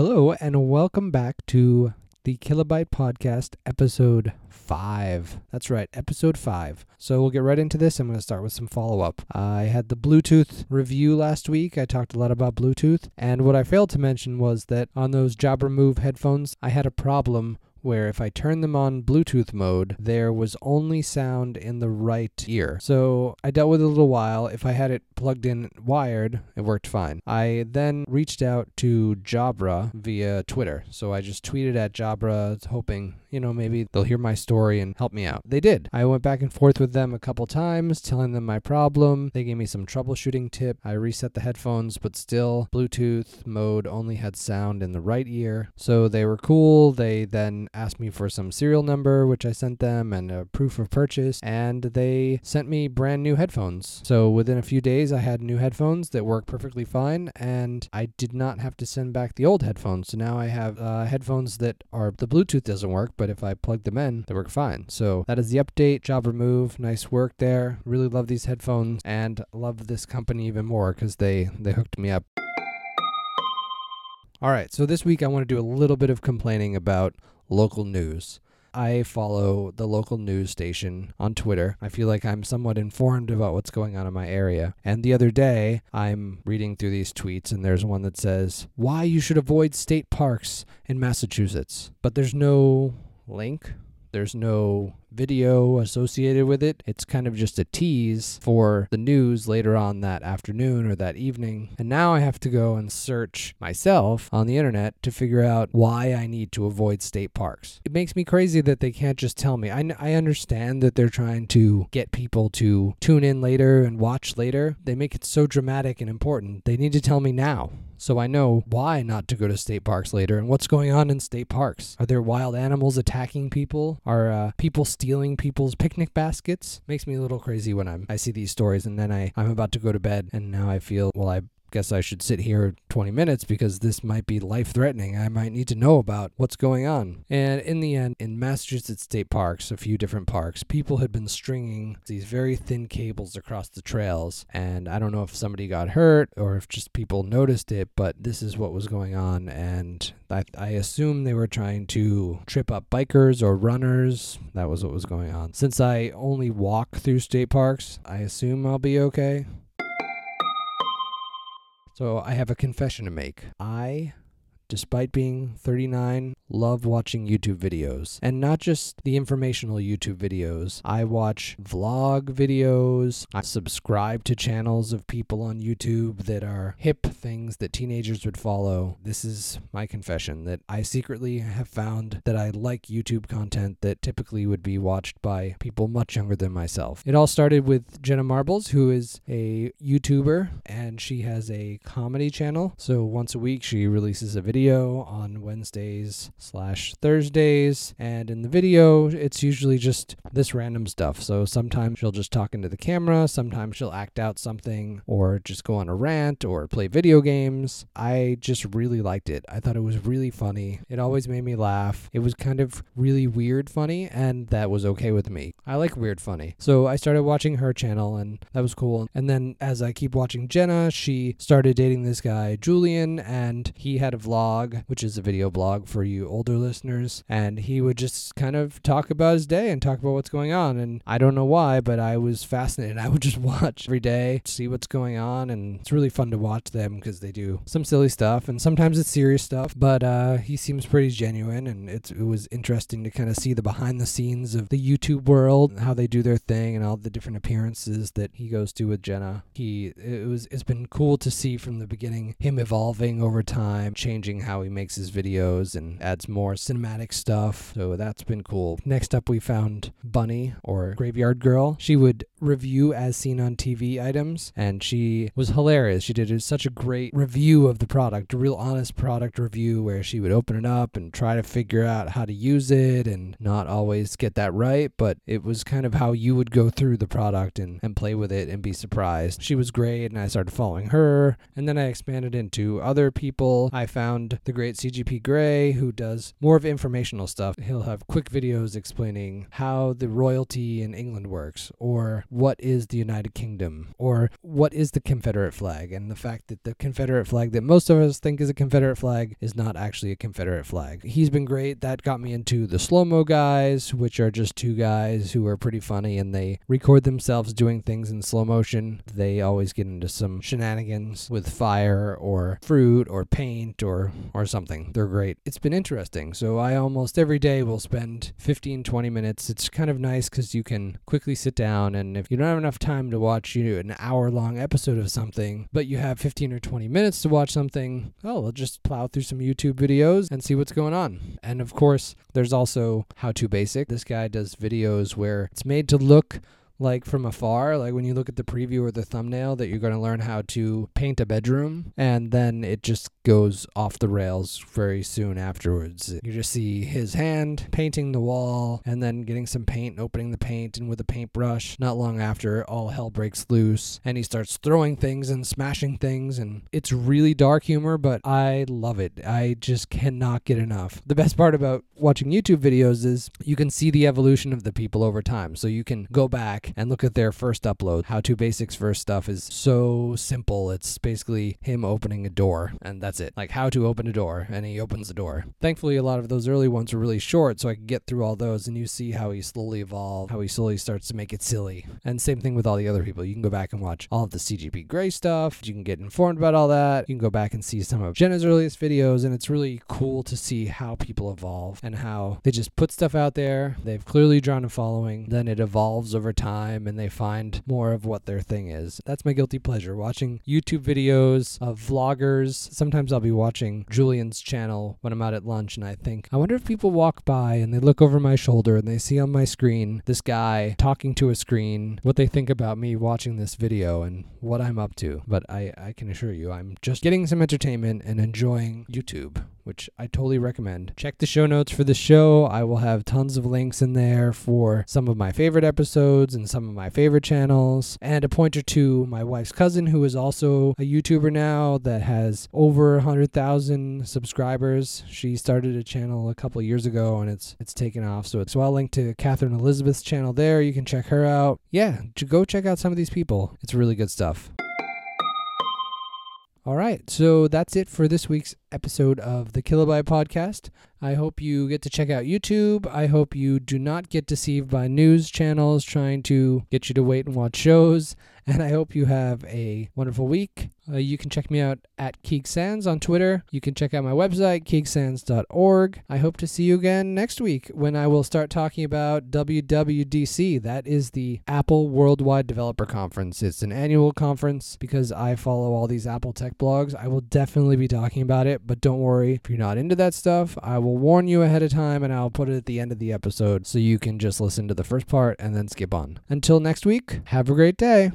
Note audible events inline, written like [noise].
Hello, and welcome back to the Kilobyte Podcast, episode 5. That's right, episode 5. So we'll get right into this. I'm going to start with some follow up. I had the Bluetooth review last week. I talked a lot about Bluetooth, and what I failed to mention was that on those Jabra Move headphones, I had a problem where if I turned them on Bluetooth mode, there was only sound in the right ear. So I dealt with it a little while. If I had it plugged in wired, it worked fine. I then reached out to Jabra via Twitter. So I just tweeted at Jabra hoping, you know, maybe they'll hear my story and help me out. They did. I went back and forth with them a couple times, telling them my problem. They gave me some troubleshooting tip. I reset the headphones, but still Bluetooth mode only had sound in the right ear. So they were cool. They then asked me for some serial number, which I sent them, and a proof of purchase, and they sent me brand new headphones. So within a few days, I had new headphones that work perfectly fine, and I did not have to send back the old headphones. So now I have uh, headphones that are the Bluetooth doesn't work, but if I plug them in, they work fine. So that is the update. Jabra Move, nice work there. Really love these headphones, and love this company even more because they they hooked me up. All right, so this week I want to do a little bit of complaining about local news. I follow the local news station on Twitter. I feel like I'm somewhat informed about what's going on in my area. And the other day, I'm reading through these tweets, and there's one that says, Why you should avoid state parks in Massachusetts. But there's no link, there's no video associated with it. It's kind of just a tease for the news later on that afternoon or that evening. And now I have to go and search myself on the internet to figure out why I need to avoid state parks. It makes me crazy that they can't just tell me. I, I understand that they're trying to get people to tune in later and watch later. They make it so dramatic and important. They need to tell me now so I know why not to go to state parks later and what's going on in state parks. Are there wild animals attacking people? Are uh, people stealing people's picnic baskets? Makes me a little crazy when I'm I see these stories and then I I'm about to go to bed and now I feel well I guess I should sit here 20 minutes because this might be life threatening. I might need to know about what's going on. And in the end, in Massachusetts state parks, a few different parks, people had been stringing these very thin cables across the trails. And I don't know if somebody got hurt or if just people noticed it, but this is what was going on. And I, I assume they were trying to trip up bikers or runners. That was what was going on. Since I only walk through state parks, I assume I'll be okay. So I have a confession to make. I, despite being 39, love watching YouTube videos. And not just the informational YouTube videos. I watch vlog videos. I subscribe to channels of people on YouTube that are hip things that teenagers would follow. This is my confession that I secretly have found that I like YouTube content that typically would be watched by people much younger than myself. It all started with Jenna Marbles, who is a YouTuber and she has a comedy channel. So once a week she releases a video on Wednesdays slash Thursdays. And in the video, it's usually just this random stuff. So sometimes she'll just talk into the camera, sometimes she'll act out something, or just go on a rant, or play video games. I just really liked it. I thought it was really funny. It always made me laugh. It was kind of really weird funny, and that was okay with me. I like weird funny. So I started watching her channel, and that was cool. And then as I keep watching Jenna, she started dating this guy, Julian, and he had a vlog, which is a video blog for you older listeners, and he would just kind of talk about his day and talk about what's going on. And I don't know why, but I was fascinated. [laughs] I would just watch every day, see what's going on, and it's really fun to watch them because they do some silly stuff and sometimes it's serious stuff. But uh, he seems pretty genuine, and it was interesting to kind of see the behind the scenes of the YouTube world, how they do their thing, and all the different appearances that he goes to with Jenna. He it was it's been cool to see from the beginning him evolving over time, changing how he makes his videos and adds more cinematic stuff. So that's been cool. Next up, we found Bunny or Graveyard Girl. She would review as seen on TV items, and she was hilarious. She did such a great review of the product, a real honest product review where she would open it up and try to figure out how to use it and not always get that right, but it was kind of how you would go through the product and, and play with it and be surprised. She was great, and I started following her, and then I expanded into other people. I found the great CGP Grey, who does more of informational stuff. He'll have quick videos explaining how the royalty in England works, or what is the United Kingdom, or what is the Confederate flag, and the fact that the Confederate flag that most of us think is a Confederate flag is not actually a Confederate flag. He's been great. That got me into the slow mo guys, which are just two guys who are pretty funny and they record themselves doing things in slow motion. They always get into some shenanigans with fire or fruit or paint or or something. They're great. It's been interesting. So I almost every day will spend 15 20 minutes. It's kind of nice cuz you can quickly sit down and if you don't have enough time to watch you know, an hour long episode of something, but you have 15 or 20 minutes to watch something, oh, I'll just plow through some YouTube videos and see what's going on. And of course, there's also How to Basic. This guy does videos where it's made to look like from afar, like when you look at the preview or the thumbnail, that you're going to learn how to paint a bedroom, and then it just goes off the rails very soon afterwards. You just see his hand painting the wall, and then getting some paint, opening the paint, and with a paintbrush. Not long after, all hell breaks loose, and he starts throwing things and smashing things, and it's really dark humor, but I love it. I just cannot get enough. The best part about watching YouTube videos is you can see the evolution of the people over time, so you can go back and look at their first upload. How to Basics first stuff is so simple. It's basically him opening a door, and that's it. Like how to open a door, and he opens the door. Thankfully, a lot of those early ones were really short, so I could get through all those, and you see how he slowly evolves, how he slowly starts to make it silly. And same thing with all the other people. You can go back and watch all of the CGP Grey stuff. You can get informed about all that. You can go back and see some of Jenna's earliest videos, and it's really cool to see how people evolve and how they just put stuff out there. They've clearly drawn a following, then it evolves over time time and they find more of what their thing is. That's my guilty pleasure. Watching YouTube videos of vloggers. Sometimes I'll be watching Julian's channel when I'm out at lunch and I think, I wonder if people walk by and they look over my shoulder and they see on my screen this guy talking to a screen, what they think about me watching this video and what I'm up to. But I, I can assure you, I'm just getting some entertainment and enjoying YouTube which I totally recommend. Check the show notes for the show. I will have tons of links in there for some of my favorite episodes and some of my favorite channels, and a pointer to my wife's cousin, who is also a YouTuber now that has over 100,000 subscribers. She started a channel a couple years ago and it's it's taken off. So I'll link to Catherine Elizabeth's channel there. You can check her out. Yeah, go check out some of these people. It's really good stuff. All right, so that's it for this week's episode of the Kilobyte podcast. I hope you get to check out YouTube. I hope you do not get deceived by news channels trying to get you to wait and watch shows. And I hope you have a wonderful week. Uh, you can check me out at Keeg Sands on Twitter. You can check out my website, keegsands.org. I hope to see you again next week when I will start talking about WWDC. That is the Apple Worldwide Developer Conference. It's an annual conference because I follow all these Apple tech blogs. I will definitely be talking about it, but don't worry if you're not into that stuff. I will warn you ahead of time and I'll put it at the end of the episode so you can just listen to the first part and then skip on. Until next week, have a great day.